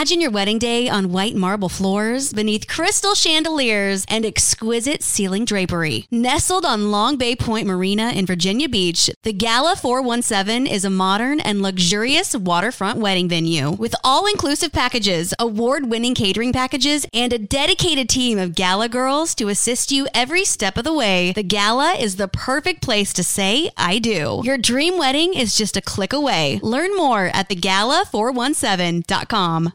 Imagine your wedding day on white marble floors beneath crystal chandeliers and exquisite ceiling drapery. Nestled on Long Bay Point Marina in Virginia Beach, the Gala 417 is a modern and luxurious waterfront wedding venue with all inclusive packages, award winning catering packages, and a dedicated team of gala girls to assist you every step of the way. The Gala is the perfect place to say, I do. Your dream wedding is just a click away. Learn more at thegala417.com.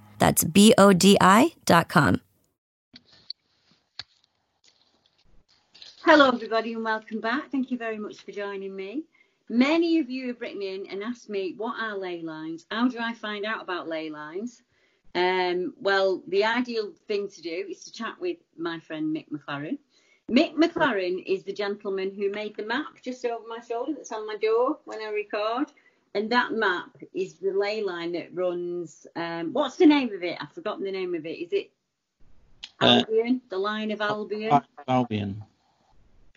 That's B O D I dot com. Hello, everybody, and welcome back. Thank you very much for joining me. Many of you have written in and asked me, what are ley lines? How do I find out about ley lines? Um, well, the ideal thing to do is to chat with my friend Mick McLaren. Mick McLaren is the gentleman who made the map just over my shoulder that's on my door when I record. And that map is the ley line that runs. Um, what's the name of it? I've forgotten the name of it. Is it Uh, Albion? the line of Albion? Albion.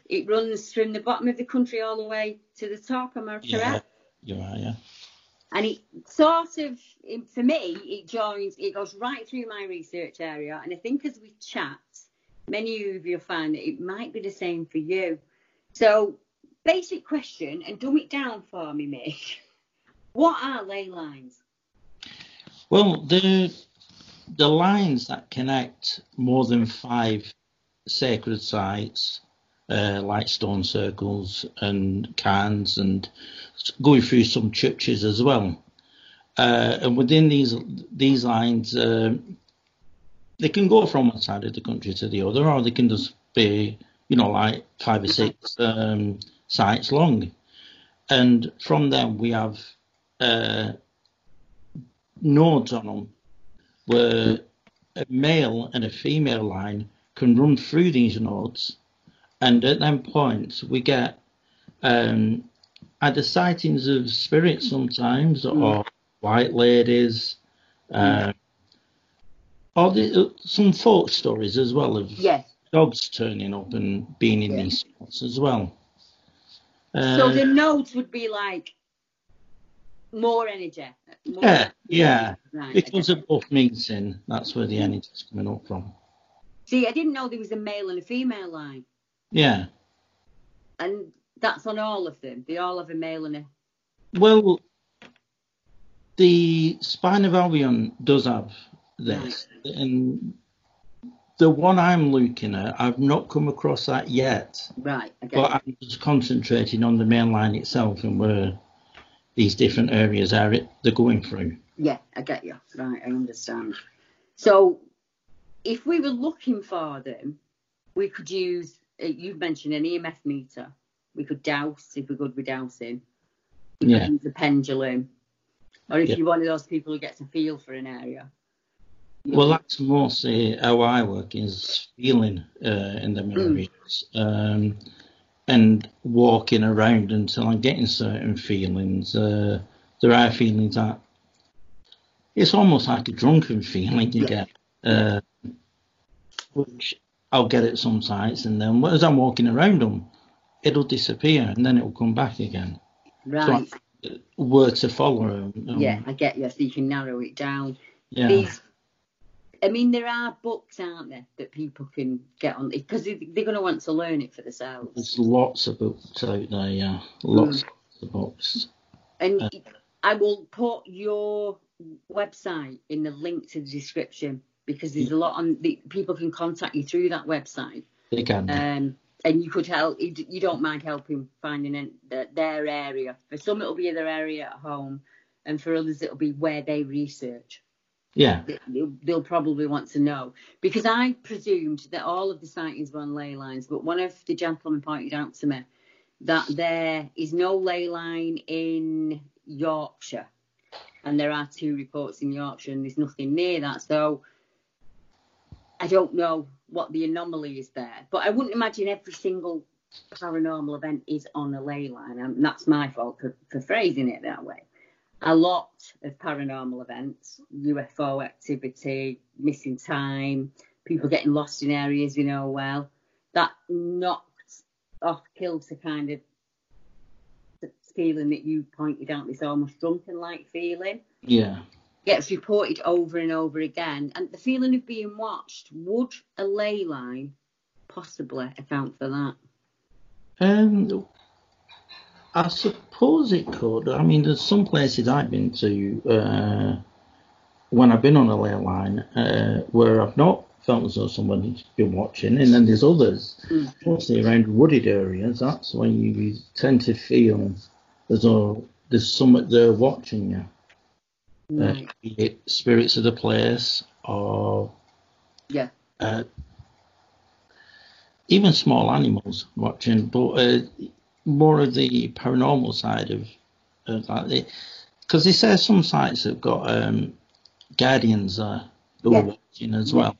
It runs from the bottom of the country all the way to the top. Am I correct? Yeah, you are, yeah. And it sort of, it- for me, it joins, it goes right through my research area. And I think as we chat, many of you'll find that it might be the same for you. So, basic question, and dumb it down for me, Mick. What are ley lines? Well, the the lines that connect more than five sacred sites, uh, like stone circles and cairns, and going through some churches as well. Uh, and within these these lines, um they can go from one side of the country to the other, or they can just be, you know, like five or six um, sites long. And from them, we have uh, nodes on them where a male and a female line can run through these nodes. And at them points, we get um, either sightings of spirits sometimes or white ladies. Um, or the, some folk stories as well of Yes. dogs turning up and being in these spots as well. So Uh, the nodes would be like more energy. More yeah, yeah. Right. Because okay. of both meeting, that's where the energy's coming up from. See, I didn't know there was a male and a female line. Yeah. And that's on all of them. They all have a male and a. Well, the spine of Albion does have this, and the one I'm looking at, I've not come across that yet. Right, get But. I'm just concentrating on the main line itself and where these different areas are it, they're going through. Yeah, I get you. Right, I understand. So, if we were looking for them, we could use. uh, You've mentioned an EMF meter. We could dowse if we're good with dowsing. We Yeah. use a pendulum, or if Yeah. you're one of those people who gets a feel for an area. Well, that's mostly how I work is feeling uh, in the areas um, and walking around until I'm getting certain feelings. Uh, there are feelings that it's almost like a drunken feeling you get, uh, which I'll get at some sites, and then as I'm walking around them, it'll disappear and then it'll come back again. right. So I, where to follow 'em, um, yeah, I get you. So you can narrow it down. yeah. These, I mean, there are books, aren't there, that people can get on because they're going to want to learn it for themselves. There's lots of books out there, yeah. Lots of books. And Uh, I will put your website in the link to the description because there's a lot on the people can contact you through that website. They can. Um, and you could help. You don't mind helping finding in their area. For some, it'll be their area at home, and for others, it'll be where they research. Yeah. They'll, they'll probably want to know because I presumed that all of the sightings were on ley lines, but one of the gentlemen pointed out to me that there is no ley line in Yorkshire, and there are two reports in Yorkshire, and there's nothing near that. So I don't know what the anomaly is there, but I wouldn't imagine every single paranormal event is on a ley line, and that's my fault for, for phrasing it that way. A lot of paranormal events, UFO activity, missing time, people getting lost in areas you know well, that knocked off kilter kind of feeling that you pointed out, this almost drunken like feeling. Yeah gets reported over and over again. And the feeling of being watched, would a ley line possibly account for that? Um, I suppose it could. I mean, there's some places I've been to uh, when I've been on a ley line uh, where I've not felt as though somebody's been watching, and then there's others, mm. mostly around wooded areas. That's when you tend to feel as though there's someone there watching you. Uh, spirits of the place or yeah uh, even small animals watching but uh, more of the paranormal side of, of like because they say some sites have got um, guardians uh, who yeah. are watching as well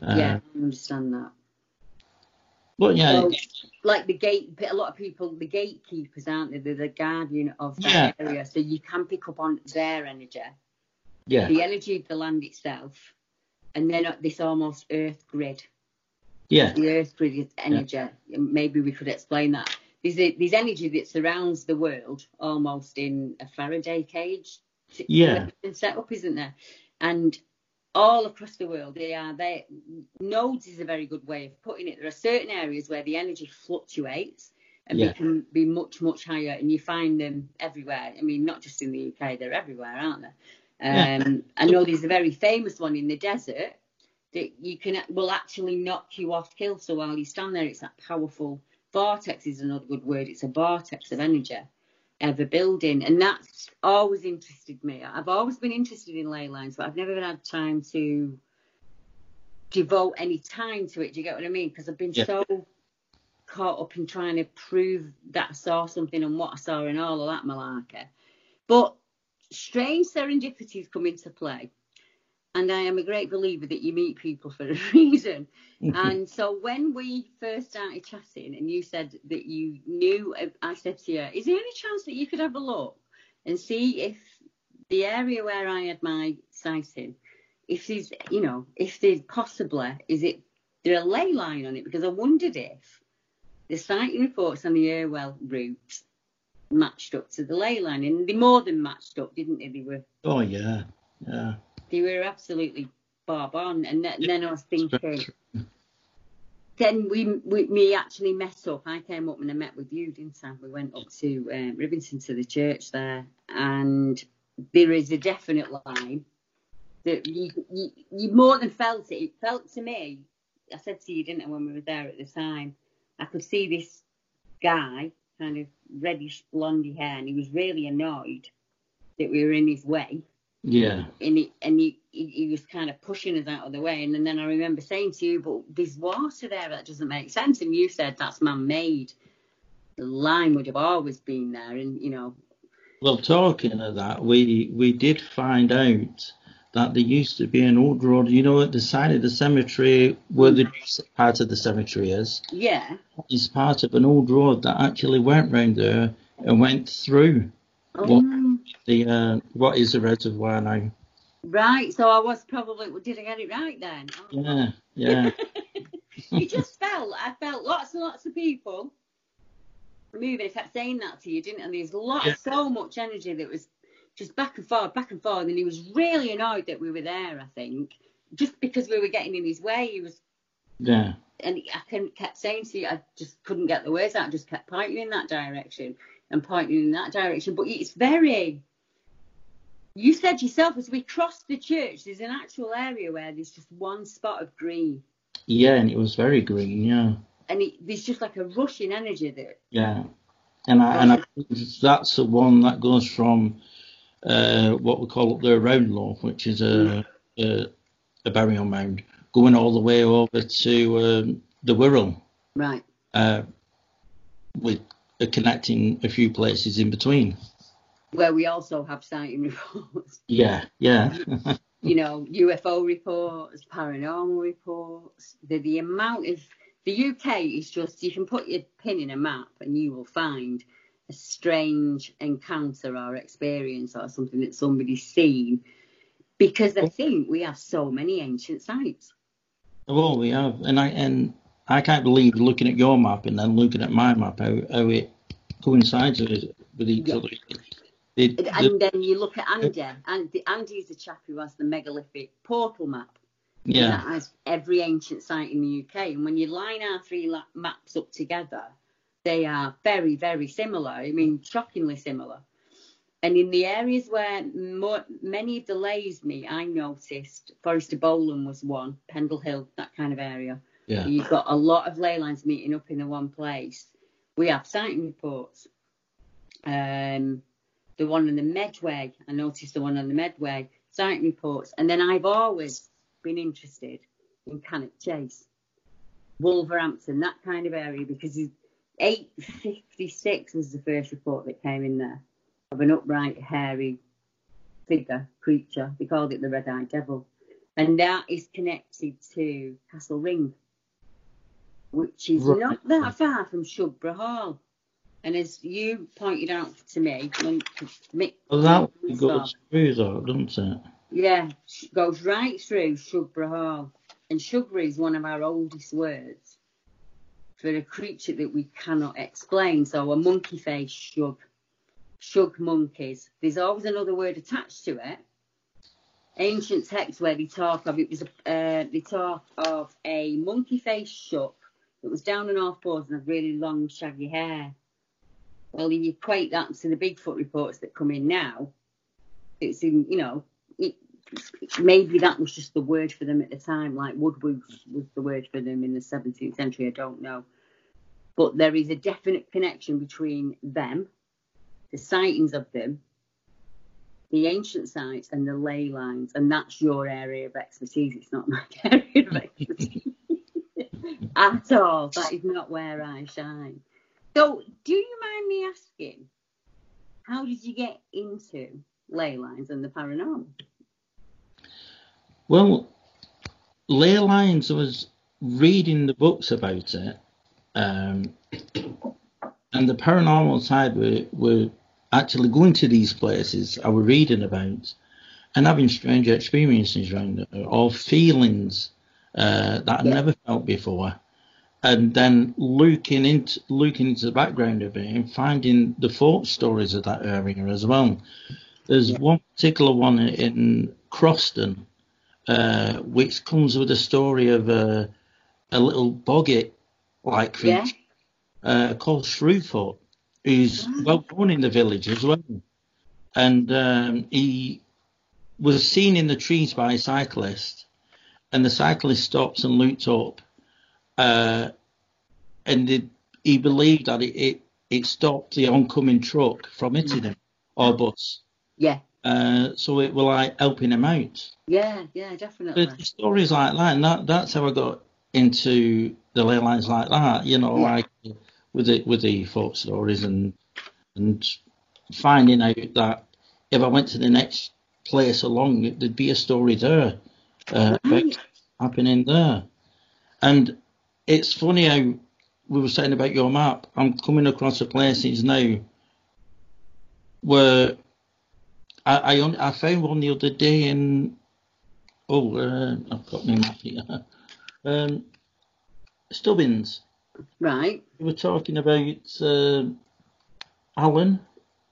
yeah I understand that but yeah, so, like the gate, a lot of people, the gatekeepers, aren't they? They're the guardian of that yeah. area, so you can pick up on their energy. Yeah. The energy of the land itself, and then this almost earth grid. Yeah. The earth grid is energy. Yeah. Maybe we could explain that. There's, a, there's energy that surrounds the world almost in a Faraday cage. Yeah. Set up, isn't there? And all across the world they are there nodes is a very good way of putting it there are certain areas where the energy fluctuates and yeah. can be much much higher and you find them everywhere i mean not just in the uk they're everywhere aren't they um, yeah. i know there's a very famous one in the desert that you can will actually knock you off kilter so while you stand there it's that powerful vortex is another good word it's a vortex of energy a building, and that's always interested me. I've always been interested in ley lines, but I've never had time to devote any time to it. Do you get what I mean? Because I've been yeah. so caught up in trying to prove that I saw something and what I saw and all of that malarkey. But strange serendipities come into play and I am a great believer that you meet people for a reason. Mm-hmm. and so when we first started chatting, and you said that you knew, I said to you, "Is there any chance that you could have a look and see if the area where I had my sighting, if there's, you know, if there's possibly, is it there a ley line on it? Because I wondered if the sighting reports on the Irwell route matched up to the ley line, and they more than matched up, didn't they? They were. Oh yeah, yeah. They were absolutely bob on. And, then, then I was thinking, then we, we me actually met up. I came up and I met with you, didn't I? We went up to um, Rivington to the church there, and there is a definite line that you, you, you more than felt it. It felt to me. I said to you, didn't I, when we were there at the time? I could see this guy, kind of reddish blondie hair, and he was really annoyed that we were in his way. Yeah. And he, and he, he, was kind of pushing us out of the way. And and then I remember saying to you, but there's water there that doesn't make sense. And you said that's man made. The line would have always been there. And, you know. Well, talking of that, we we did find out that there used to be an old road, you know, at the side of the cemetery where the part of the cemetery is. Yeah. It's part of an old road that actually went round there and went through. Oh the uh, what is the reservoir now? Right. So I was probably did I get it right then? Yeah. Yeah. you just felt I felt lots and lots of people moving. I kept saying that to you, didn't? I? And there's lots, yeah. so much energy that was just back and forth, back and forth. And he was really annoyed that we were there. I think just because we were getting in his way, he was. Yeah. And I kept saying to you, I just couldn't get the words out. I just kept pointing in that direction and pointing in that direction. But it's very You said yourself as we crossed the church, there's an actual area where there's just one spot of green, Yeah, and it was very green. Yeah, and it, there's just like a rushing energy there. yeah. And I and I that's the one that goes from uh, what we call up the Round Loaf, which is a a, a burial mound, going all the way over to um, the Wirral, Right. uh, with uh, connecting a few places in between. Where we also have sighting reports, Yeah, yeah, you know, UFO reports, paranormal reports. The, the amount of the UK is just you can put your pin in a map and you will find a strange encounter or experience or something that somebody's seen because I think we have so many ancient sites. well, we have, and I and I can't believe looking at your map and then looking at my map how, how it coincides with, with each Yeah. other. It, the- And then you look at Andy, and the, Andy is the chap who has the megalithic portal map. Yeah, that has every ancient site in the UK. And when you line our three la- maps up together, they are very, very similar. I mean, shockingly similar. And in the areas where more, many of the lays meet, I noticed Forest of Bowland was one, Pendle Hill, that kind of area. yeah, You've got a lot of ley lines meeting up in the one place. We have sighting reports. Um, the one on the Medway, I noticed the one on the Medway, sighting reports. And then I've always been interested in Cannock Chase, Wolverhampton, that kind of area, because 856 was the first report that came in there of an upright, hairy figure, creature. They called it the Red Eyed Devil. And that is connected to Castle Ring, which is Right. not that far from Shugborough Hall. And as you pointed out to me, when Mick, well, that goes through though, doesn't it? yeah, goes right through Shugborough Hall. And Shugborough is one of our oldest words for a creature that we cannot explain. So a monkey face shug, shug monkeys. There's always another word attached to it. Ancient texts where they talk of it was a, uh, they talk of a monkey face shug that was down on all fours and had really long shaggy hair. Well, you equate that to the Bigfoot reports that come in now. It's in, you know, it, maybe that was just the word for them at the time, like woodwoos was the word for them in the 17th century. I don't know, but there is a definite connection between them, the sightings of them, the ancient sites, and the ley lines, and that's your area of expertise. It's not my area of expertise at all. That is not where I shine. So, do you mind me asking, how did you get into ley lines and the paranormal? Well, ley lines I was reading the books about it, um, and the paranormal side were, were actually going to these places I was reading about and having strange experiences around it, or feelings uh, that I'd Yeah. never felt before. And then looking into looking into the background of it and finding the folk stories of that area as well. There's one particular one in Croston, uh, which comes with a story of a, a little boggart like Yeah. creature uh, called Shrewfoot, who's well known in the village as well. And um, he was seen in the trees by a cyclist, and the cyclist stops and looks up, uh, and it, he believed that it, it, it stopped the oncoming truck from hitting him or bus. Yeah, Uh, so it was like helping him out. yeah, yeah, definitely. But stories like that, and that, that's how I got into the ley lines like that. You know, Yeah. like with the with the folk stories and and finding out that if I went to the next place along, there'd be a story there uh, Right. happening there. And it's funny how we were saying about your map. I'm coming across the places now where I I, only, I found one the other day in oh uh, I've got my map here. Um, Stubbins. Right. We were talking about uh, Alan,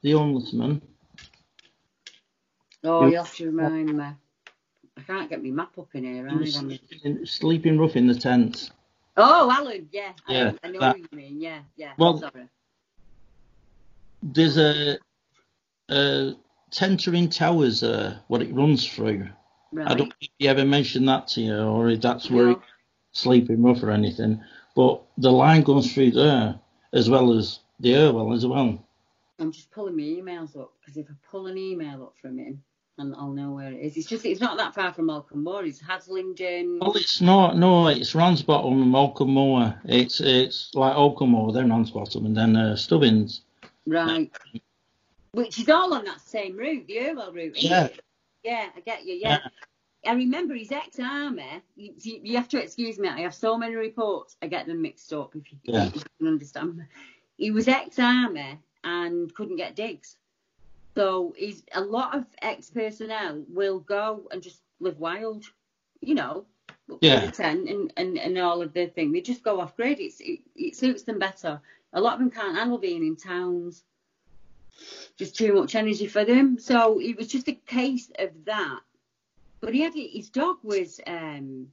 the homeless man. Oh, You- have to remind me. I can't get my map up in here. He was Right? I'm- sleeping, sleeping rough in the tent. Oh, Alan, yeah. I, Yeah, I know that- what you mean. Yeah, yeah. Well- Sorry. There's a, a Tentering Towers, uh, what it runs through. Right. I don't think he ever mentioned that to you, or if that's where No. he's sleeping rough or anything. But the line goes through there as well as the Irwell as well. I'm just pulling my emails up because if I pull an email up from him, and I'll know where it is. It's just it's not that far from Malcolm Moore. It's Haslingden. Well, it's not. No, it's Ramsbottom and Holcombe Moor. It's it's like Holcombe Moor, then Ramsbottom, and then uh, Stubbins. Right. Which is all on that same route, the Irwell route. Yeah. it? Yeah, I get you. Yeah. I remember he's ex-army. You, you you have to excuse me. I have so many reports. I get them mixed up. If you, Yeah. if you can understand. He was ex-army and couldn't get digs. So he's a lot of ex-personnel will go and just live wild. You know, Yeah. the tent and, and, and all of the thing. They just go off grid. It's, it, it suits them better. A lot of them can't handle being in towns. Just too much energy for them. So it was just a case of that. But he had his dog was, um,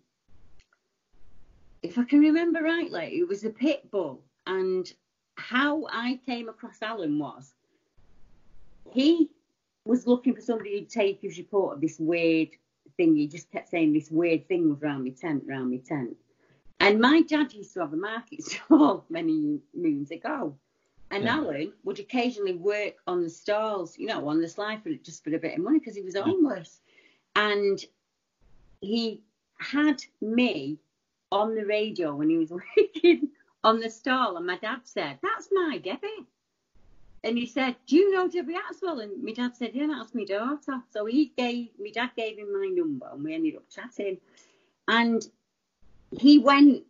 if I can remember rightly, it was a pit bull. And how I came across Alan was he was looking for somebody who'd take his report of this weird thing. He just kept saying this weird thing was round my tent, round my tent. And my dad used to have a market stall many moons ago. And Yeah. Alan would occasionally work on the stalls, you know, on the slide for just for a bit of money because he was homeless. And he had me on the radio when he was working on the stall, and my dad said, "That's my Debbie." And he said, "Do you know Debbie Axwell?" And my dad said, "Yeah, that's my daughter." So he gave my dad gave him my number, and we ended up chatting. And he went.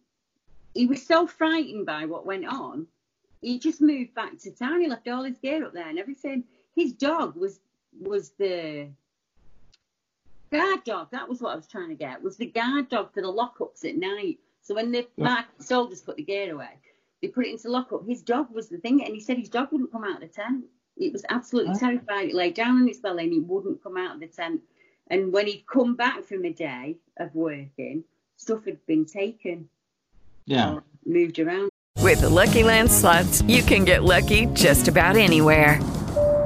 He was so frightened by what went on. He just moved back to town. He left all his gear up there and everything. His dog was was the guard dog. That was what I was trying to get. Was the guard dog for the lockups at night. So when the Yeah. soldiers put the gear away, they put it into lockup. His dog was the thing, and he said his dog wouldn't come out of the tent. It was absolutely Oh. terrified. It lay down on its belly and it wouldn't come out of the tent. And when he'd come back from a day of working, stuff had been taken Yeah. moved around. With the Lucky Land slots, you can get lucky just about anywhere.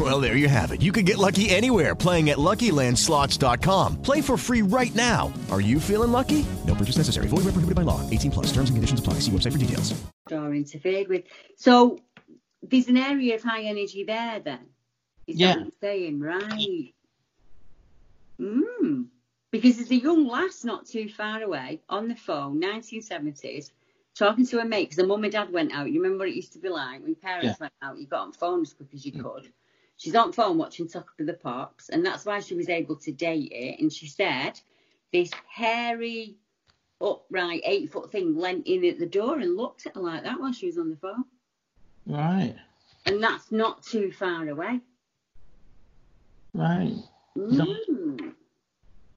Well, there you have it. You can get lucky anywhere playing at LuckyLandSlots.com. Play for free right now. Are you feeling lucky? No purchase necessary. Void where prohibited by law. 18 plus. Terms and conditions apply. See website for details. or interfered with. So there's an area of high energy there then. Is Yeah. that what you're saying? Right. Mm. Because there's a young lass not too far away on the phone, 1970s, talking to her mate because her mum and dad went out. You remember what it used to be like when parents went out? You got on phone as quick as you could. She's on phone watching Top of the Pops, and that's why she was able to date it. And she said this hairy, upright, eight foot thing leant in at the door and looked at her like that while she was on the phone. Right. And that's not too far away. Right. Mm.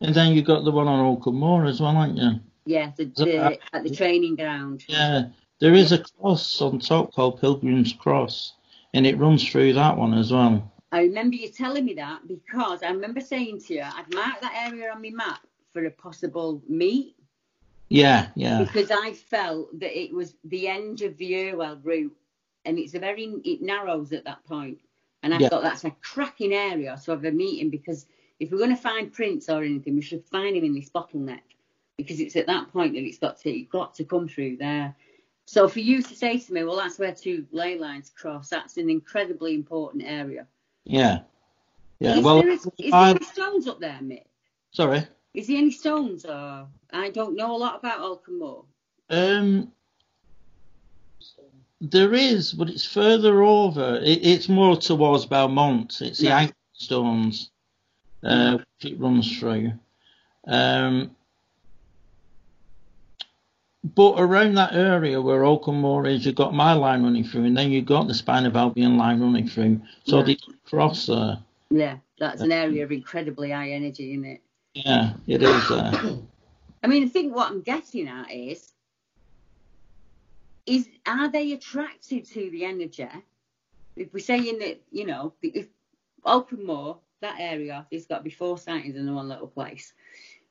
And then you got the one on Holcombe Moor as well, haven't you? Yeah, the, the, uh, at the training ground. Yeah. There is a cross on top called Pilgrim's Cross, and it runs through that one as well. I remember you telling me that because I remember saying to you, I'd marked that area on my map for a possible meet Yeah, yeah. because I felt that it was the end of the Irwell route and it's a very, it narrows at that point. And I Yeah. thought that's a cracking area to have a meeting because if we're going to find Prince or anything, we should find him in this bottleneck because it's at that point that it's got to it's got to come through there. So for you to say to me, well, that's where two ley lines cross. That's an incredibly important area. Yeah. Yeah. is well, there, is, is there any stones up there, Mick? sorry. Is there any stones? Or I don't know a lot about Moor. Um, there is, but it's further over. It, it's more towards Belmont. It's the Right. Stones, uh, which it runs through. Um, but around that area where Holcombe Moor is, you've got my line running through, and then you've got the Spine of Albion line running through. So Right. they cross there. Yeah, that's an area of incredibly high energy, isn't it? Yeah, it is there. I mean, I think what I'm getting at is, is are they attracted to the energy? If we're saying that, you know, if Open Moor, that area, there's got to be four sightings in the one little place.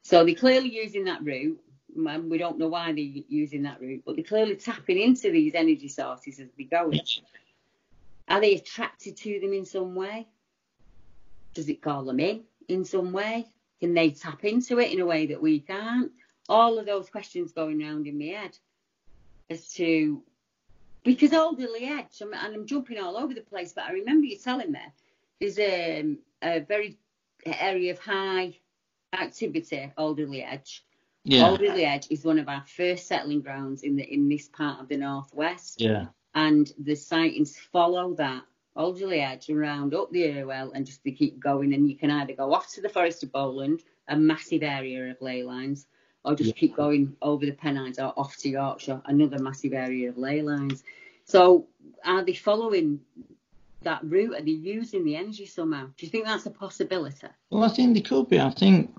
So they're clearly using that route, and we don't know why they're using that route, but they're clearly tapping into these energy sources as they go. Are they attracted to them in some way? Does it call them in in some way? Can they tap into it in a way that we can't? All of those questions going round in my head as to because Alderley Edge, and I'm jumping all over the place, but I remember you telling me there's um, a very area of high activity, Alderley Edge. Yeah. Alderley Edge is one of our first settling grounds in the in this part of the northwest Yeah. and the sightings follow that Alderley Edge around up the Irwell and just they keep going and you can either go off to the Forest of Bowland, a massive area of ley lines, or just keep going over the Pennines or off to Yorkshire, another massive area of ley lines. So are they following that route? Are they using the energy somehow? Do you think that's a possibility? Well, I think they could be. I think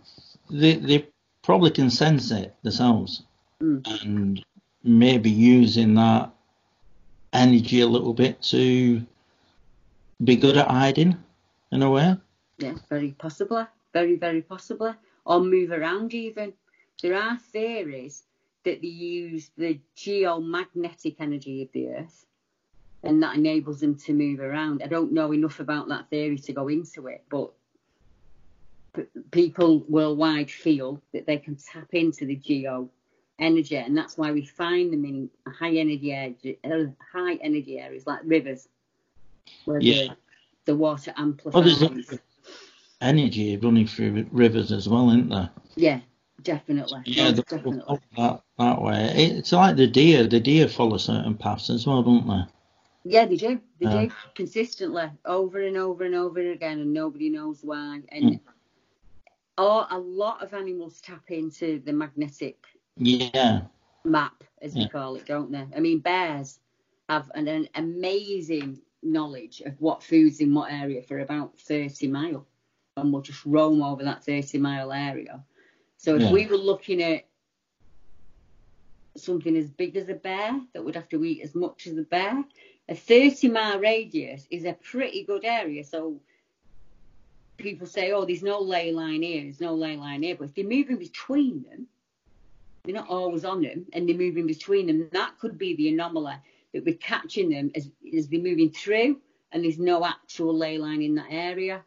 they they probably can sense it themselves, Mm. and maybe using that energy a little bit to be good at hiding, in a way. Yes, very possibly. Very, very possibly. Or move around even. There are theories that they use the geomagnetic energy of the Earth and that enables them to move around. I don't know enough about that theory to go into it, but p- people worldwide feel that they can tap into the geo energy, and that's why we find them in high energy area, uh, high energy areas like rivers, where Yeah. the, the water amplifies. energy running through rivers as well, isn't there? Yeah, definitely. Yeah, definitely. that that way. It's like the deer. The deer follow certain paths as well, don't they? Yeah, they do. They do consistently, over and over and over again, and nobody knows why. And or a lot of animals tap into the magnetic Yeah. map, as we call it, don't they? I mean, bears have an, an amazing knowledge of what food's in what area for about 30 mile, and will just roam over that 30 mile area. So if Yeah. we were looking at something as big as a bear that would have to eat as much as a bear, a 30 mile radius is a pretty good area. So people say, oh, there's no ley line here, there's no ley line here. But if they're moving between them, they're not always on them and they're moving between them, that could be the anomaly that we're catching them as, as they're moving through and there's no actual ley line in that area.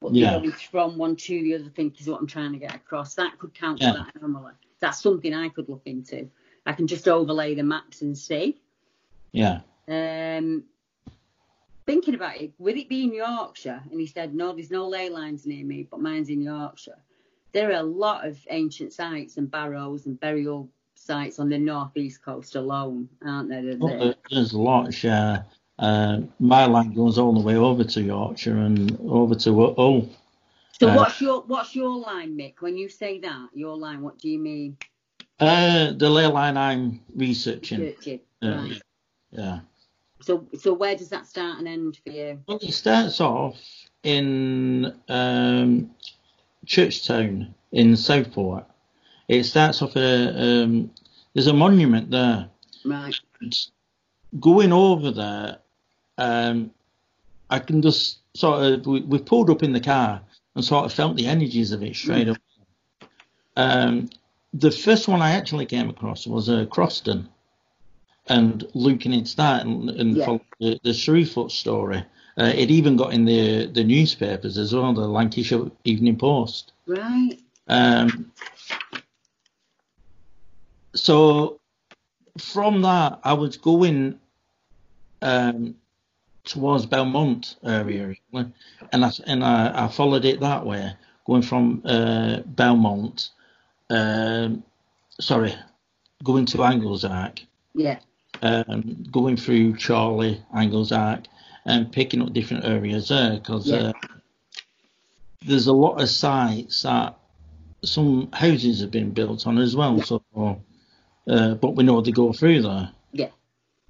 But Yeah. they're from one to the other thing is what I'm trying to get across. That could count Yeah. for that anomaly. That's something I could look into. I can just overlay the maps and see. Yeah. Um, thinking about it, would it being Yorkshire, and he said, no, there's no ley lines near me, but mine's in Yorkshire. There are a lot of ancient sites and barrows and burial sites on the northeast coast alone, aren't there? Well, there- there's lots. Yeah. Uh, my line goes all the way over to Yorkshire and over to Hull. so uh, what's your what's your line, Mick? When you say that, your line, what do you mean? Uh, the ley line I'm researching. Churchy, Uh, right. yeah. So so where does that start and end for you? Well, it starts off in um, Churchtown in Southport. It starts off a um, there's a monument there. Right. Going over there, um, I can just sort of we, we pulled up in the car and sort of felt the energies of it straight up. Um, the first one I actually came across was uh, Croston, and looking into that and, and Yeah. the, the Shrewfoot story, Uh, it even got in the the newspapers as well, the Lancashire Evening Post. Right. Um, so from that, I was going um, towards Belmont area, and I and I, I followed it that way, going from uh, Belmont, um, sorry, going to Anglezarke, Yeah. Um, going through Chorley, Anglezarke, and picking up different areas there because Yeah. uh, there's a lot of sites that some houses have been built on as well. So, uh, but we know they go through there. Yeah.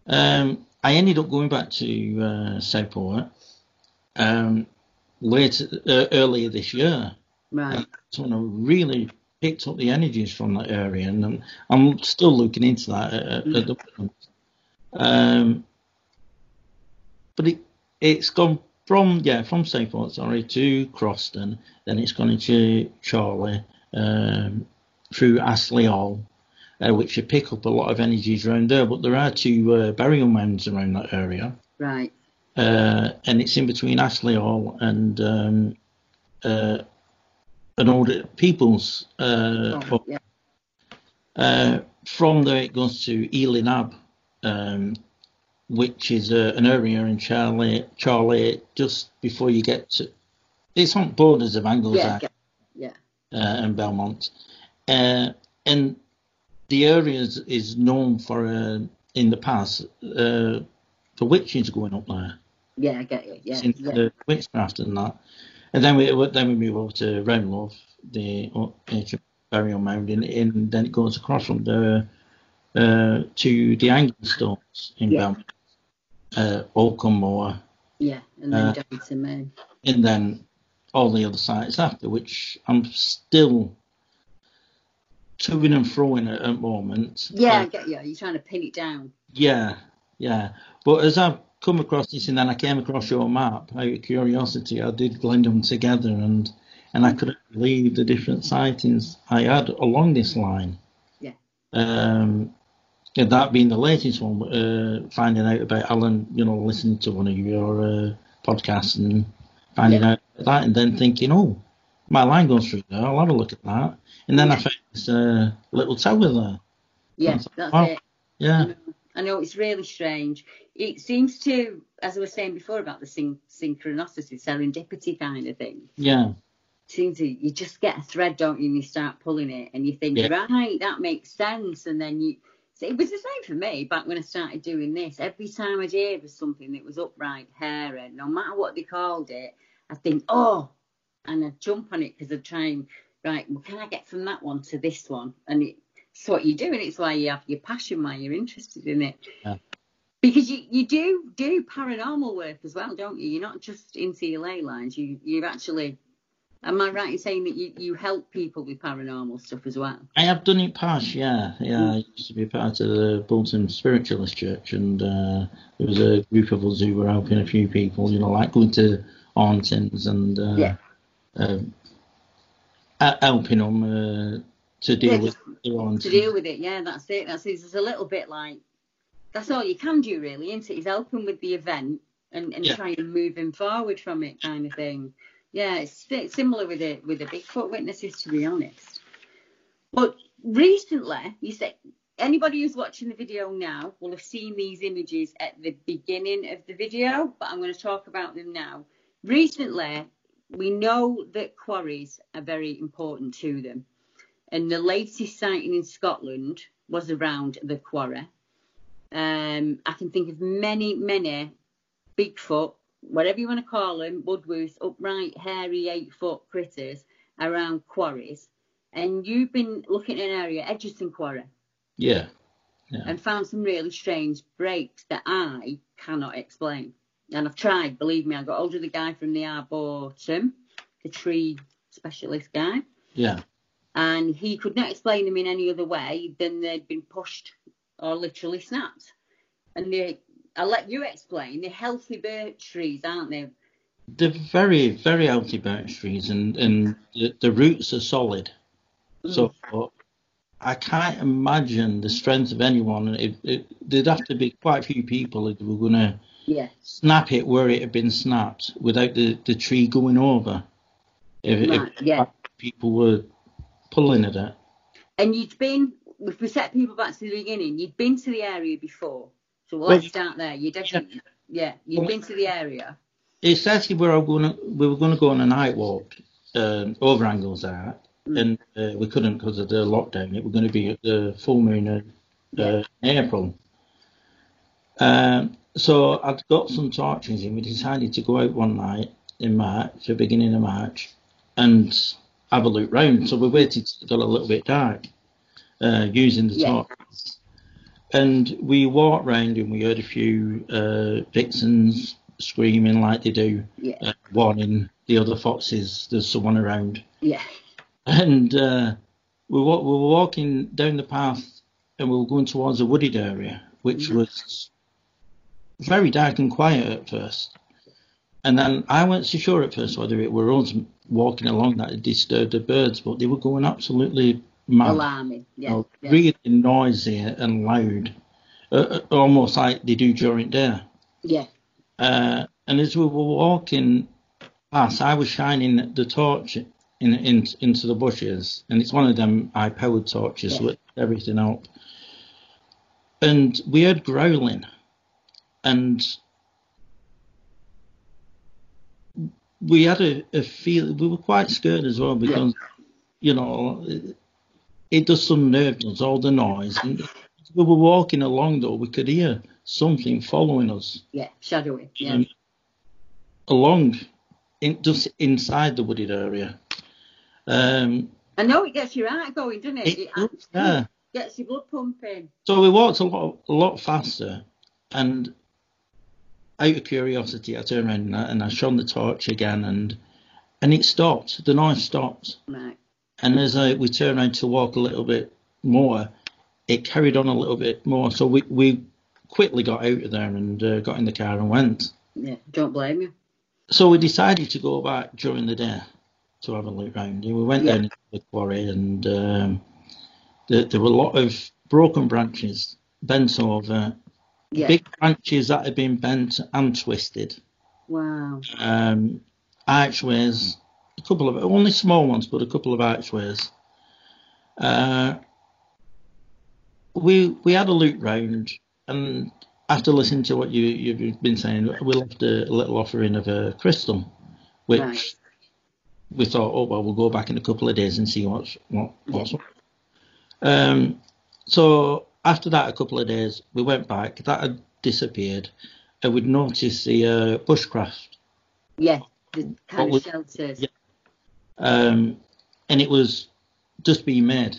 Um, I ended up going back to uh, Southport um, later, uh, earlier this year. Right. So I really picked up the energies from that area, and I'm, I'm still looking into that at, at the moment. Um, but it it's gone from yeah from Southport sorry to Croston, then it's gone into Chorley um, through Astley Hall, uh, which you pick up a lot of energies around there. But there are two uh, burial mounds around that area, Right. uh, and it's in between Astley Hall and um, uh, an old people's. Uh, Oh, yeah. uh, from there, it goes to Healey Nab, um, which is uh, an area in Chorley, Chorley, just before you get to. It's on borders of Yeah. Yeah. yeah. uh, and Belmont, uh, and the area is, is known for uh, in the past uh, for witches going up there Yeah. I get you. Yeah. since yeah. the witchcraft and that. And then we then we move over to Round Loaf, the uh, ancient burial mound, and, and then it goes across from there uh, to the Angle Stones in Yeah. Belmont, uh, Holcombe Moor, Yeah. And then uh, down to Maine. and then all the other sites after, which I'm still toing and froing at, at the moment. Yeah. I Uh, get you. You're trying to pin it down. yeah, yeah. But as I've come across this and then I came across your map, out of curiosity, I did blend them together and and I couldn't believe the different sightings I had along this line. Yeah. Um, and that being the latest one, uh, finding out about Alan, you know, listening to one of your uh, podcasts and finding out that, and then thinking, oh, my line goes through there. I'll have a look at that. And then I found this uh, little tower there. Yeah. That's- That's wow. it. Yeah, I know it's really strange. It seems to, as I was saying before about the syn- synchronicity, serendipity kind of thing. yeah, Seems to you just get a thread, don't you? And you start pulling it, and you think, Yeah. right, that makes sense. And then you, so it was the same for me back when I started doing this. Every time I'd hear of something that was upright, hair, and no matter what they called it, I'd think, oh, and I'd jump on it because I'd try and right, well, can I get from that one to this one? And it, it's what you do, and it's why you have your passion, why you're interested in it. Yeah. Because you, you do do paranormal work as well, don't you? You're not just into your ley lines. You you actually, am I right in saying that you, you help people with paranormal stuff as well? I have done it past, yeah. Yeah, I used to be part of the Bolton Spiritualist Church, and uh, there was a group of us who were helping a few people, you know, like going to hauntings and uh, Yeah. um, uh, helping them uh, to deal Yeah, with just hauntings. To deal with it, yeah, that's it. That's it. It's a little bit like that's all you can do, really, isn't it? Is helping with the event and, and Yeah. try and move him forward from it, kind of thing. Yeah, it's, similar with it with the Bigfoot witnesses, to be honest. But recently, you said anybody who's watching the video now will have seen these images at the beginning of the video, but I'm going to talk about them now. Recently, we know that quarries are very important to them, and the latest sighting in Scotland was around the quarry. Um, I can think of many, many Bigfoot, whatever you want to call them, woodwoos, upright, hairy, eight foot critters around quarries. And you've been looking at an area, Edgerton Quarry, Yeah, yeah. and found some really strange breaks that I cannot explain. And I've tried, believe me, I got hold of the guy from the Arboretum, the tree specialist guy, yeah. and he could not explain them in any other way than they'd been pushed or literally snapped. And they, I'll let you explain. They're healthy birch trees, aren't they? They're very, very healthy birch trees, and, and the, the roots are solid. Mm. So I can't imagine the strength of anyone. It, it, there'd have to be quite a few people who were going to Yeah. snap it where it had been snapped without the, the tree going over. If, if yeah. people were pulling at it. And you'd been, if we set people back to the beginning, you'd been to the area before. So let's start there. You'd actually, yeah, you've Well- been to the area. It's actually where I were going to, we were going to go on a night walk um, over Anglezarke, and uh, we couldn't because of the lockdown. It was going to be at the full moon in uh, April. Um, so I'd got some torches and we decided to go out one night in March, the beginning of March, and have a look round. So we waited till it got a little bit dark uh, using the Yeah. torches. And we walked round and we heard a few uh, vixens screaming like they do, Yeah. uh, warning the other foxes there's someone around. Yeah. And uh, we, wa- we were walking down the path and we were going towards a wooded area, which was very dark and quiet at first. And then I wasn't so sure at first whether it were us walking along that disturbed the birds, but they were going absolutely Alarming. Yeah. You know, yeah. Really noisy and loud, uh, uh, almost like they do during day. yeah. Uh, and as we were walking past, I was shining the torch in, in into the bushes, and it's one of them high-powered torches Yeah. with everything up. And we heard growling, and we had a, a feel. We were quite scared as well because, you know, it, just unnerved us all the noise. And we were walking along though, we could hear something following us Yeah. Shadowing. Yeah. um, along, in, just inside the wooded area. Um, I know it gets your heart going, doesn't it? It It does, yeah. gets your blood pumping. so we walked a lot, a lot faster, and out of curiosity, I turned around and I, and I shone the torch again, and and it stopped. The noise stopped, Right. And as I, we turned around to walk a little bit more, it carried on a little bit more. So we we quickly got out of there and uh, got in the car and went. Yeah. Don't blame you. So we decided to go back during the day to have a look round. We went Yeah. down into the quarry and um, there, there were a lot of broken branches bent over, Yeah. big branches that had been bent and twisted, Wow. um, archways, a couple of only small ones, but a couple of archways. Uh, we we had a look round, and after listening to what you you've been saying, we left a, little offering of a crystal, which Right. we thought, oh well, we'll go back in a couple of days and see what's what what's what. Um, so after that, a couple of days, we went back. That had disappeared, and we'd noticed the uh, bushcraft Yeah. The kind What of was- shelters. yeah. Um, and it was just being made.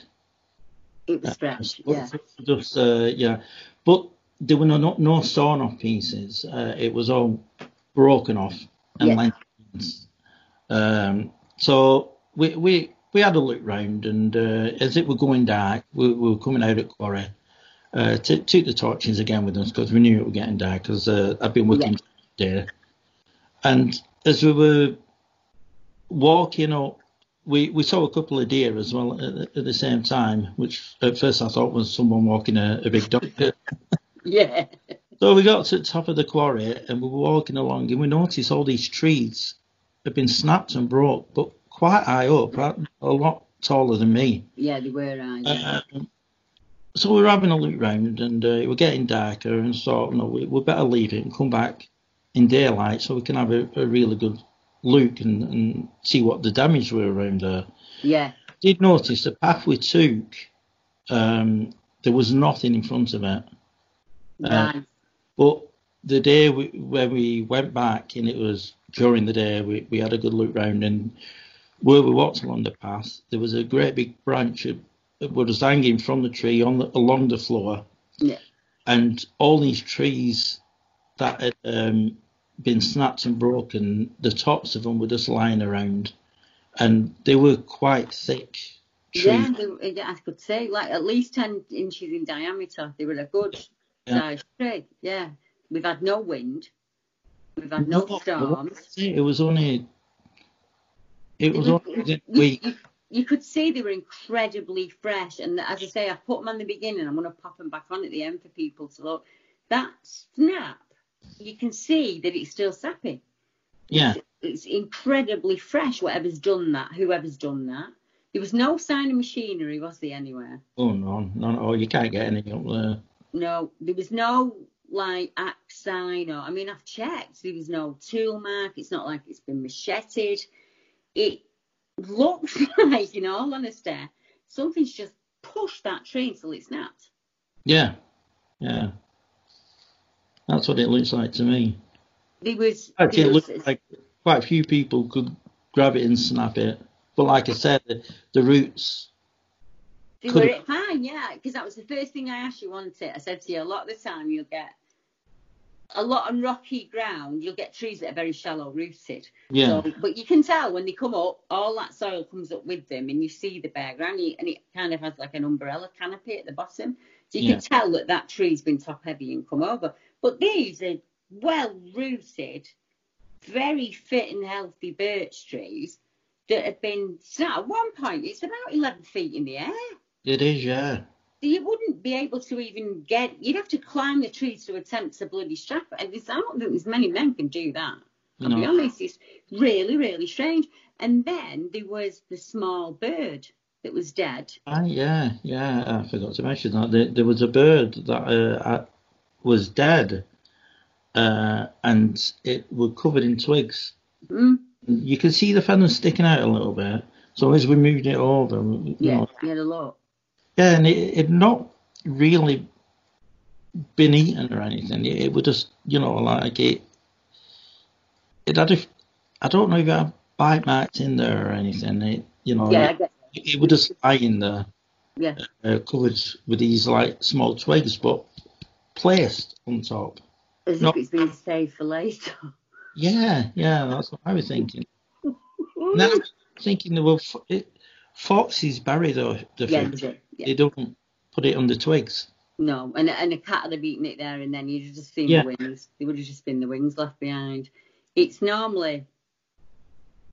It was scratched. Yeah. Just uh, yeah, but there were no no, sawn off pieces. Uh, it was all broken off and Yeah. Um, so we we we had a look round, and uh, as it were going dark, we, we were coming out at quarry. Uh, took the torches again with us because we knew it was getting dark. Because uh, I've been working there, and as we were walking up we we saw a couple of deer as well at, the- at the same time, which at first I thought was someone walking a, a big dog. Yeah. so we got to the top of the quarry and we were walking along and we noticed all these trees had been snapped and broke, but quite high up, right, a lot taller than me. Yeah, they were right. Um, so we were having a look round and uh, it was getting darker and thought, no, we, we better leave it and come back in daylight so we can have a, a really good look and, and see what the damage were around there. yeah. did notice the path we took, um, there was nothing in front of it. Uh, Right. But the day we, when we went back, and it was during the day, we, we had a good look round, and where we walked along the path, there was a great big branch that that was hanging from the tree on the, along the floor, Yeah. and all these trees that had um, been snapped and broken, the tops of them were just lying around, and they were quite thick. Yeah, they, I could say like at least ten inches in diameter. They were a good Yeah. sized tree. Yeah, we've had no wind. We've had no No, storms. It was only. It was was- only a week. you could see they were incredibly fresh. And as I say, I put them on the beginning. I'm going to pop them back on at the end for people to look. That snap, you can see that it's still sapping. Yeah. It's incredibly fresh. Whatever's done that, whoever's done that. There was no sign of machinery, was there anywhere? Oh no, no, no. Oh, you can't get anything up there. No, there was no like axe sign or I mean I've checked. There was no tool mark. It's not like it's been macheted. It looks like, in all honesty, something's just pushed that tree until it snapped. Yeah, yeah. That's what it looks like to me. There was, Actually, it was looks like quite a few people could grab it and snap it. But like I said, the, the roots. they were it fine, yeah, because that was the first thing I asked you, wasn't it? I said to you, a lot of the time you'll get a lot on rocky ground, you'll get trees that are very shallow rooted. Yeah. So, but you can tell when they come up, all that soil comes up with them, and you see the bare ground, and and it kind of has like an umbrella canopy at the bottom. So you Yeah. can tell that that tree's been top heavy and come over. But these are well rooted, very fit and healthy birch trees that have been. So at one point, it's about 11 feet in the air. It is, yeah. You wouldn't be able to even get. You'd have to climb the trees to attempt to bloody strap it. And I don't think there's many men can do that. I'll be honest, it's really, really strange. And then there was the small bird that was dead. Ah, yeah, yeah. I forgot to mention that there, there was a bird that uh, was dead, uh, and it was covered in twigs. Mm, You could see the feathers sticking out a little bit. So as we moved it over, you yeah, know, you had a lot. yeah, and it it not really been eaten or anything. It, it would just, you know, like it. It had a, I don't know if it had bite marks in there or anything. It, you know, Yeah, I it, it would just lie in there. yeah. uh, covered with these like small twigs, but placed on top. As No. if it's been saved for later. Yeah, yeah, that's what I was thinking. now I'm thinking there were fo- it, foxes bury the, the Yeah, food. yeah, yeah. They don't put it under twigs. No, and and a cat would have eaten it there, and then you'd have just seen Yeah. the wings. There would have just been the wings left behind. It's normally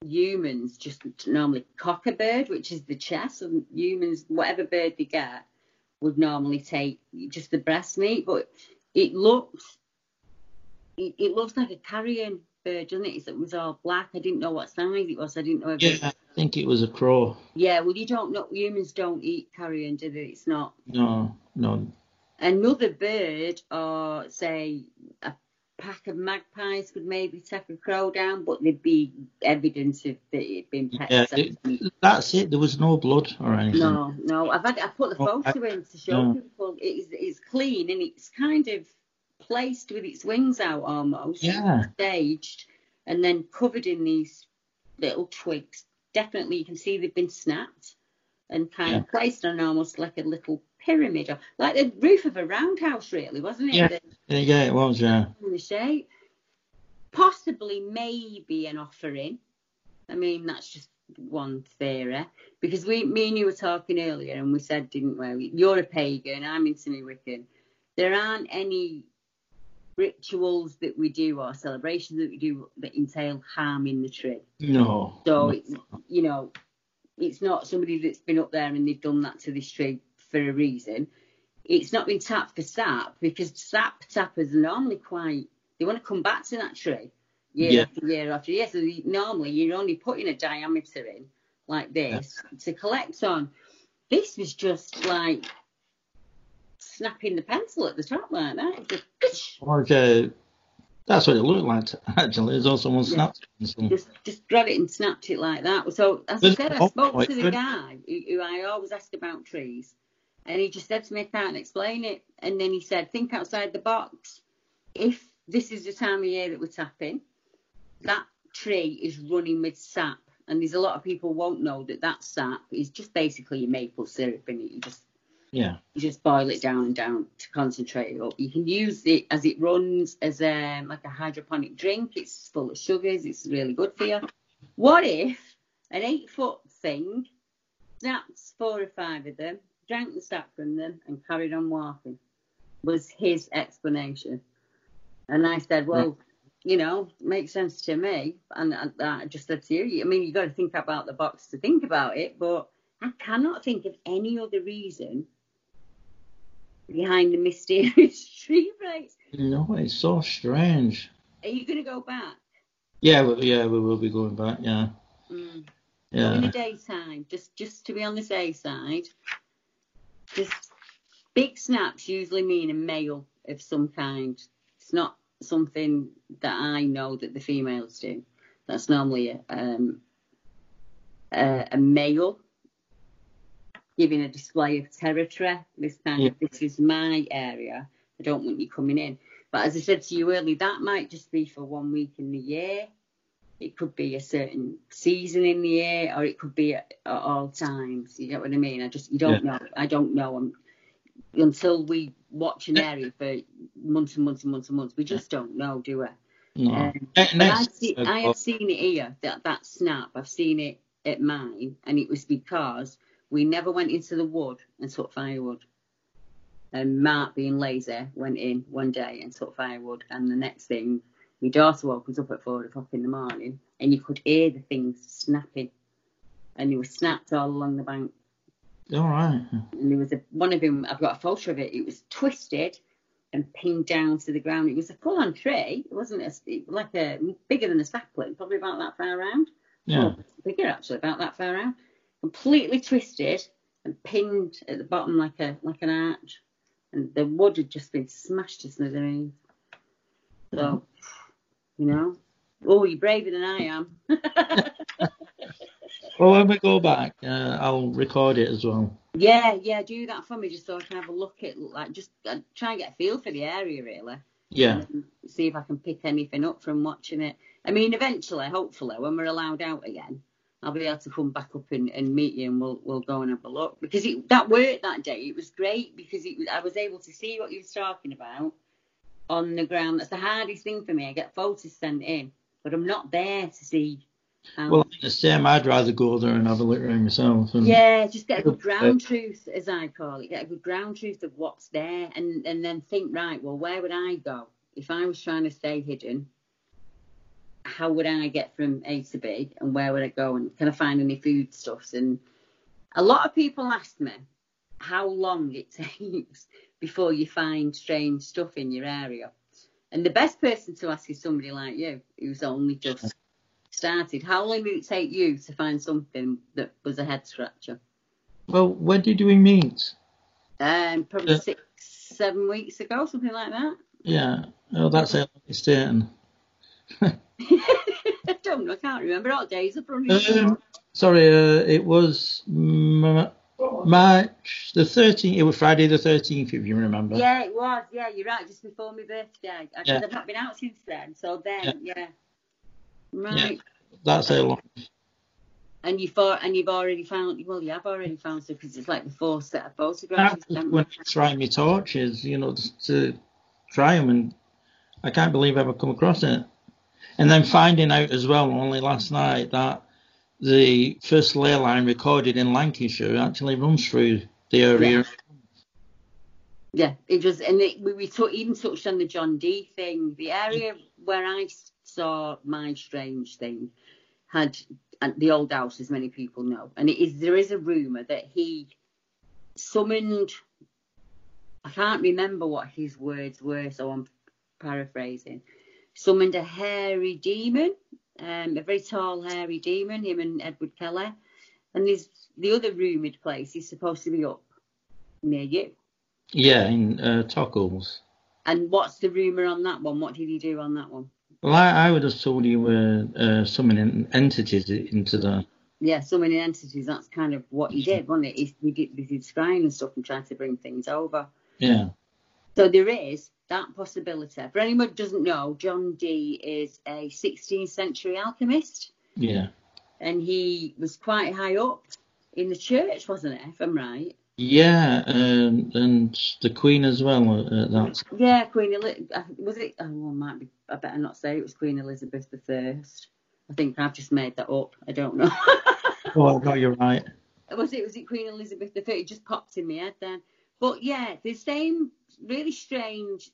humans just normally cock a bird, which is the chest, and humans, whatever bird they get, would normally take just the breast meat. But it looks, it, it looks like a carrion bird, doesn't it? It was all black. I didn't know what size it was. I didn't know if it Yeah, I think it was a crow. yeah, well, you don't know. Humans don't eat carrion, do they? It's not No, no. another bird or say a pack of magpies could maybe take a crow down, but there'd be evidence of that it'd been pet. Yeah, it, that's it. There was no blood or anything. no, no. I've had I put the Oh, photo in to show no. people. It's it's clean and it's kind of placed with its wings out almost. Yeah. Staged and then covered in these little twigs. Definitely, you can see they've been snapped and kind of placed on almost like a little pyramid, or like the roof of a roundhouse, really, wasn't it? Yeah, The- yeah, yeah, it was. Yeah, in the shape. Possibly, maybe an offering. I mean, that's just one theory. Because we, me and you were talking earlier, and we said, didn't we? You're a pagan, I'm into Wiccan. There aren't any rituals that we do or celebrations that we do that entail harming the tree. no. So, no. it's, you know, it's not somebody that's been up there and they've done that to this tree for a reason. It's not been tapped for sap because sap tappers are normally quite, they want to come back to that tree year Yeah. after year after year. So normally you're only putting a diameter in like this to collect on. This was just like snapping the pencil at the top like that. Just, uh, that's what it looked like. Actually, there's also one Yeah. snapped. pencil. just just grabbed it and snapped it like that. So as I said, I spoke to the guy who, who I always ask about trees, and he just said to me, "I can't explain it." And then he said, "Think outside the box. If this is the time of year that we're tapping, that tree is running with sap, and there's a lot of people won't know that that sap is just basically your maple syrup in it. You just Yeah, you just boil it down and down to concentrate it up. You can use it as it runs as a, like a hydroponic drink. It's full of sugars. It's really good for you. What if an eight foot thing snapped four or five of them, drank the sap from them, and carried on walking? Was his explanation. And I said, well, you know, makes sense to me. And, and I just said to you, I mean, you've got to think about the box to think about it, but I cannot think of any other reason behind the mysterious tree breaks. No, it's so strange. Are you going to go back? Yeah, we, yeah, we will be going back. Yeah, Mm. yeah. in the daytime, just just to be on the safe side. Just big snaps usually mean a male of some kind. It's not something that I know that the females do. That's normally a, um, a, a male giving a display of territory. This kind of this is my area. I don't want you coming in. But as I said to you earlier, that might just be for one week in the year. It could be a certain season in the year, or it could be at, at all times. You get what I mean? I just you don't Yeah. know. I don't know. i until we watch an area for months and months and months and months, we just don't know, do we? No. Um, I've seen, I have seen it here, that, that snap. I've seen it at mine, and it was because we never went into the wood and took firewood. And Mark, being lazy, went in one day and took firewood. And the next thing, my daughter woke up at four o'clock in the morning, and you could hear the things snapping. And they were snapped all along the bank All right. and there was a one of them. I've got a photo of it. It was twisted and pinned down to the ground. It was a full-on tree. It wasn't a, it, like a bigger than a sapling, probably about that far around. Yeah. Well, bigger actually, about that far around. Completely twisted and pinned at the bottom like a like an arch, and the wood had just been smashed to smithereens. So, you know, oh, you're braver than I am. Well, when we go back, uh, I'll record it as well. Yeah, yeah, do that for me just so I can have a look at like just uh, try and get a feel for the area really. Yeah. See if I can pick anything up from watching it. I mean, eventually, hopefully, when we're allowed out again, I'll be able to come back up and, and meet you, and we'll we'll go and have a look because it, that worked that day. It was great because it I was able to see what you was talking about on the ground. That's the hardest thing for me. I get photos sent in, but I'm not there to see. How, Well, the same. I'd rather go there and have a look around myself. Yeah, just get a good Uh, ground truth, as I call it. Get a good ground truth of what's there, and and then think, right, well, where would I go if I was trying to stay hidden? How would I get from A to B, and where would I go, and can I find any foodstuffs? And a lot of people ask me how long it takes before you find strange stuff in your area, and the best person to ask is somebody like you, who's only just started. How long did it take you to find something that was a head scratcher? Well, when did we meet? Um, probably Yeah. six, seven weeks ago, something like that. Yeah. Oh, that's it. It's. I don't know, I can't remember. All days are running. Um, sorry, uh, it was M- March the 13th. It was Friday the 13th, if you remember. yeah, it was. Yeah, you're right. Just before my birthday. Because Yeah. I've not been out since then. So then, yeah. Right. That's how long. And you've and you've already found. Well, you have already found stuff because it's like the fourth set of photographs. When I tried my torches, you know, just to try them, and I can't believe I've ever come across it. And then finding out as well, only last night, that the first ley line recorded in Lancashire actually runs through the area. Yeah, it was, and it, we, we even touched on the John Dee thing. The area where I saw my strange thing had the old house, as many people know, and it is there is a rumor that he summoned. I can't remember what his words were, so I'm paraphrasing. Summoned a hairy demon, um, a very tall hairy demon. Him and Edward Kelly, and there's the other rumored place is supposed to be up near you. Yeah, in uh, Tockholes. And what's the rumour on that one? What did he do on that one? Well, I, I would have told you were uh, summoning entities into the. Yeah, summoning entities. That's kind of what he did, wasn't it? He, we did we did scrying and stuff and tried to bring things over. Yeah. So there is that possibility. For anyone who doesn't know, John Dee is a 16th century alchemist, Yeah. and he was quite high up in the church, wasn't it? If I'm right. Yeah, um, and the Queen as well. Uh, that. Yeah, Queen Elizabeth. Was it? Oh, well, might be. I better not say it was Queen Elizabeth the First. I think I've just made that up. I don't know. Oh, no, you're right. was it was it Queen Elizabeth the Third? It just popped in my head then. But yeah, the same really strange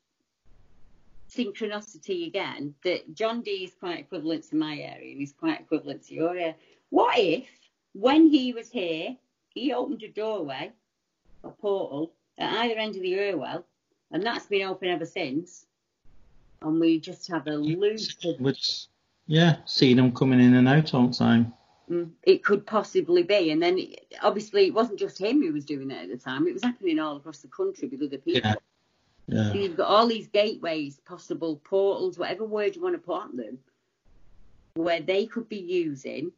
synchronicity again that John Dee is quite equivalent to my area and he's quite equivalent to your area. What if, when he was here, he opened a doorway, a portal, at either end of the Irwell, and that's been open ever since, and we just have a loop of Which, yeah, seeing them coming in and out all the time. Mm, it could possibly be. And then obviously it wasn't just him who was doing it at the time, it was happening all across the country with other people. Yeah. Yeah. So you've got all these gateways, possible portals, whatever word you want to put on them, where they could be using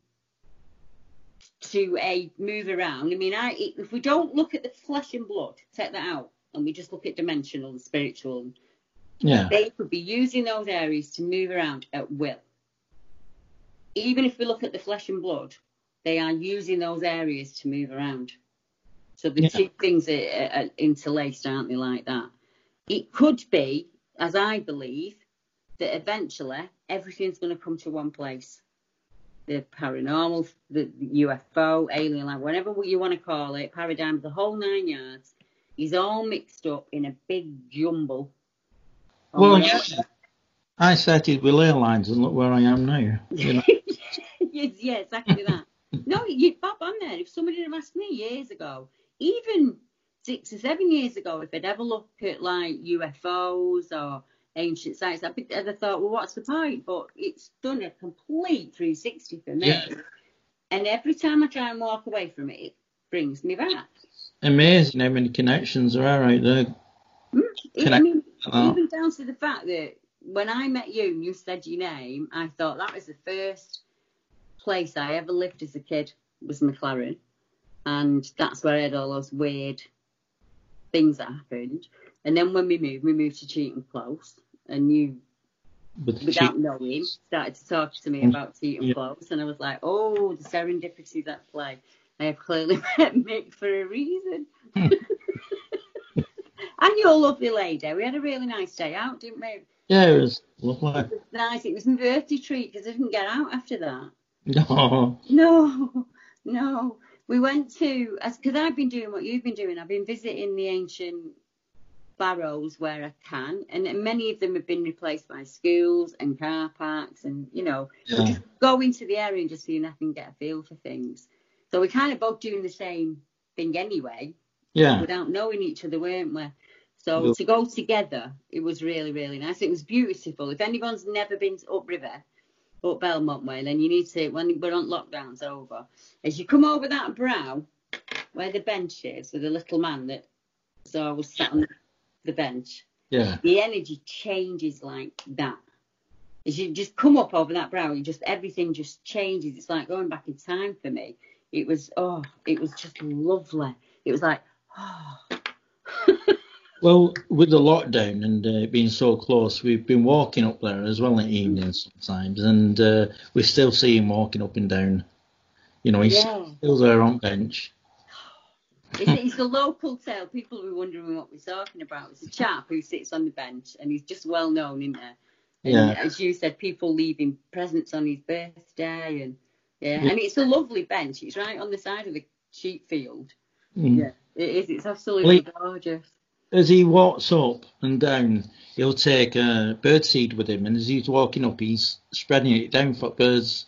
to a move around. I mean, I if we don't look at the flesh and blood, take that out, and we just look at dimensional and spiritual, Yeah. they could be using those areas to move around at will. Even if we look at the flesh and blood, they are using those areas to move around. So the Yeah. two things are, are, interlaced, aren't they, like that? It could be, as I believe, that eventually everything's going to come to one place. The paranormal, the UFO, alien life, whatever you want to call it, paradigm, the whole nine yards, is all mixed up in a big jumble. Well, oh, yeah. I started with airlines and look where I am now. You know. yes, yeah, exactly that. no, you'd bob on there. If somebody had asked me years ago, even six or seven years ago, if I'd ever looked at like UFOs or ancient sites, I'd, be, I'd have thought, well, what's the point? But it's done a complete 360 for me. Yeah. And every time I try and walk away from it, it brings me back. Amazing how many connections there are out there. Mm, I Connect- mean, Oh. even down to the fact that when I met you and you said your name, I thought that was the first place I ever lived as a kid was McLaren, and that's where I had all those weird things that happened. And then when we moved, we moved to Cheatham Close, and you, With without cheap- knowing, started to talk to me about Cheatham Yeah. Close, and I was like, oh, the serendipity at play. I have clearly met Mick for a reason. and you're a lovely lady. We had a really nice day out, didn't we? Yeah, it was lovely. It was nice. It was my birthday treat because I didn't get out after that. No. No, no. We went to, because I've been doing what you've been doing. I've been visiting the ancient barrows where I can, and many of them have been replaced by schools and car parks, and you know, Yeah. just go into the area and just see nothing, get a feel for things. So we're kind of both doing the same thing anyway, Yeah. without knowing each other, weren't we? So Yeah. to go together, it was really, really nice. It was beautiful. If anyone's never been to upriver, up Belmont Way, then you need to, when we're on lockdown's over, as you come over that brow where the bench is with the little man that so I was sat on the bench, Yeah. the energy changes like that. As you just come up over that brow, you just everything just changes. It's like going back in time for me. It was oh, it was just lovely. It was like oh, Well, with the lockdown and uh, being so close, we've been walking up there as well in the evenings sometimes, and uh, we still see him walking up and down. You know, he's Yeah. still there on bench. It's, the local tale. People will be wondering what we're talking about. It's a chap who sits on the bench and he's just well known, isn't there? And Yeah. as you said, people leaving presents on his birthday and yeah. Yeah. and it's a lovely bench. It's right on the side of the sheep field. Mm. Yeah, it is. It's absolutely Well, gorgeous. As he walks up and down, he'll take a birdseed with him, and as he's walking up, he's spreading it down for birds.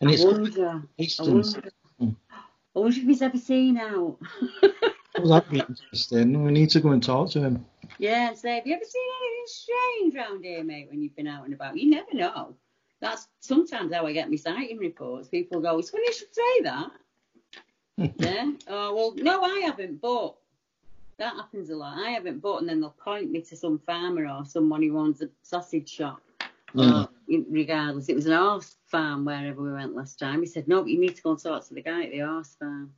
And it's I wonder. I wonder. I if he's ever seen out. Well, that'd be interesting. We need to go and talk to him. Yeah, and say, have you ever seen anything strange round here, mate, when you've been out and about? You never know. That's sometimes how I get my sighting reports. People go, it's funny you should say that. yeah. Oh, well, no, I haven't, but that happens a lot. I haven't, bought, and then they'll point me to some farmer or someone who owns a sausage shop. Or, regardless, it was an horse farm wherever we went last time. He said, no, but you need to go and talk to the guy at the horse farm.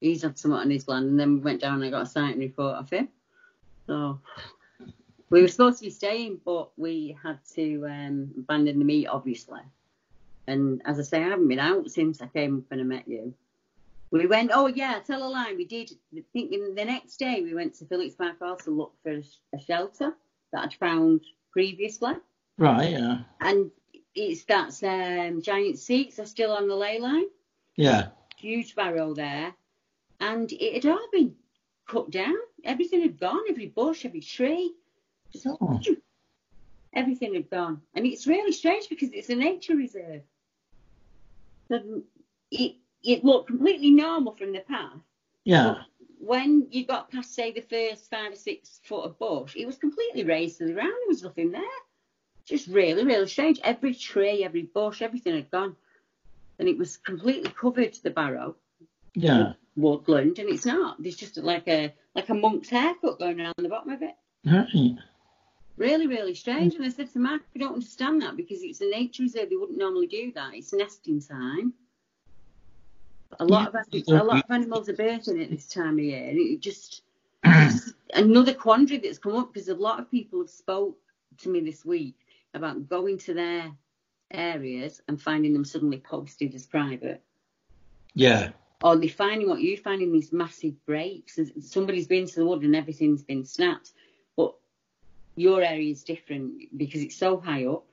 He's had something on his land, and then we went down and I got a sighting report off him. So we were supposed to be staying, but we had to um, abandon the meet, obviously. And as I say, I haven't been out since I came up and I met you. We went, oh yeah, tell a lie. We did. I think the next day we went to Phillips Park Hall to look for a, a shelter that I'd found previously, Right, yeah. and it's that's um, giant seats are still on the ley line. Yeah. Huge barrow there, and it had all been cut down. Everything had gone. Every bush, every tree. Oh. everything had gone. And it's really strange because it's a nature reserve. So it, it looked completely normal from the path. Yeah. When you got past, say, the first five or six foot of bush, it was completely raised to the ground. There was nothing there. Just really, really strange. Every tree, every bush, everything had gone. And it was completely covered, to the barrow. Yeah. Woodland, and it's not. There's just like a like a monk's haircut going around the bottom of it. Right. Really, really strange. And I said to Mark, I don't understand that because it's a nature reserve. They wouldn't normally do that. It's nesting time. A lot Yeah. of a lot of animals are birthing at this time of year, and it just another quandary that's come up because a lot of people have spoke to me this week about going to their areas and finding them suddenly posted as private, Yeah. or they're finding what you find in these massive breaks. and Somebody's been to the wood and everything's been snapped, but your area is different because it's so high up.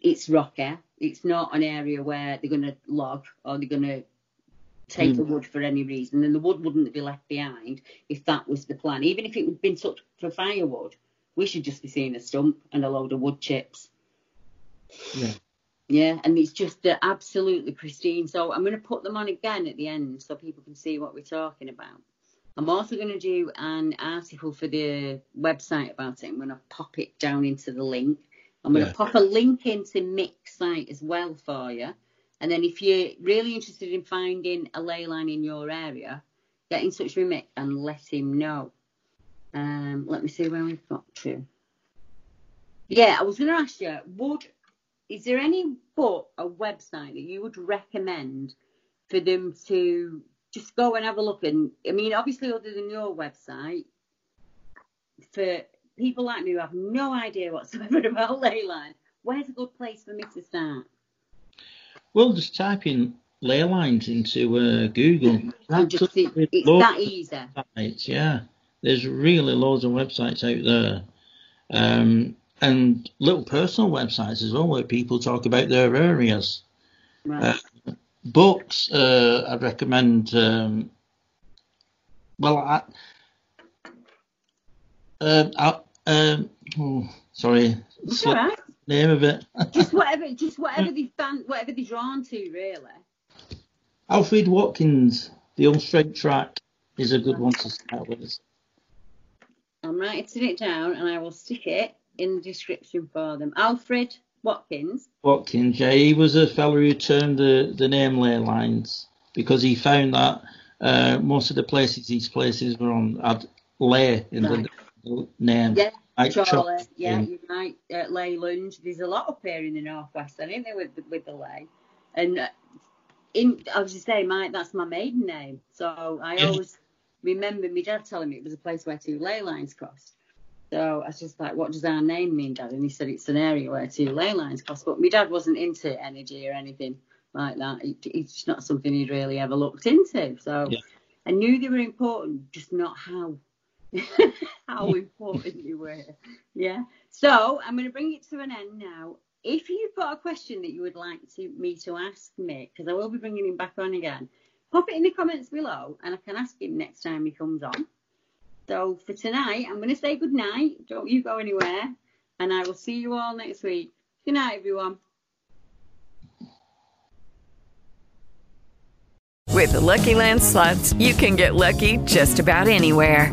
It's rocky. It's not an area where they're going to log or they're going to take the wood for any reason. And the wood wouldn't be left behind if that was the plan. Even if it had been took for firewood, we should just be seeing a stump and a load of wood chips. Yeah. Yeah, and it's just uh, absolutely pristine. So I'm going to put them on again at the end so people can see what we're talking about. I'm also going to do an article for the website about it. I'm going to pop it down into the link. I'm going Yeah. to pop a link into Mick's site as well for you. And then if you're really interested in finding a ley line in your area, get in touch with Mick and let him know. Um, let me see where we've got to. Yeah, I was going to ask you, would is there any book or website that you would recommend for them to just go and have a look? And I mean, obviously, other than your website, for people like me who have no idea whatsoever about ley line, where's a good place for me to start? Well, just type in ley lines into uh, Google. And just see, it's that easy. websites, yeah. There's really loads of websites out there. Um, and little personal websites as well where people talk about their areas. Right. Uh, books, uh, I recommend. Um, well, I, I, um, oh, sorry, It's all right. name of it. Just whatever, just whatever they fan, whatever they're drawn to, really. Alfred Watkins, The Old Straight Track, is a good one to start with. I'm writing it down, and I will stick it in the description for them. Alfred Watkins. Watkins, yeah, he was a fellow who turned the, the name ley lines because he found that uh, most of the places these places were on had lay in Right. Name. Yeah, Like Chorley. Chorley, Yeah, yeah. you're right. Uh, Leyland. There's a lot up here in the northwest, think there with the, with the lay. And uh, in, I was just saying, my that's my maiden name. So I Yeah. always remember my dad telling me it was a place where two ley lines crossed. So I was just like, what does our name mean, Dad? And he said it's an area where two ley lines cross. But my dad wasn't into energy or anything like that. It, it's not something he'd really ever looked into. So Yeah. I knew they were important, just not how how important you were. Yeah. So I'm going to bring it to an end now. If you've got a question that you would like to me to ask Mick, because I will be bringing him back on again, pop it in the comments below, and I can ask him next time he comes on. So for tonight, I'm going to say good night. Don't you go anywhere, and I will see you all next week. Good night, everyone. With the Lucky Land slots, you can get lucky just about anywhere.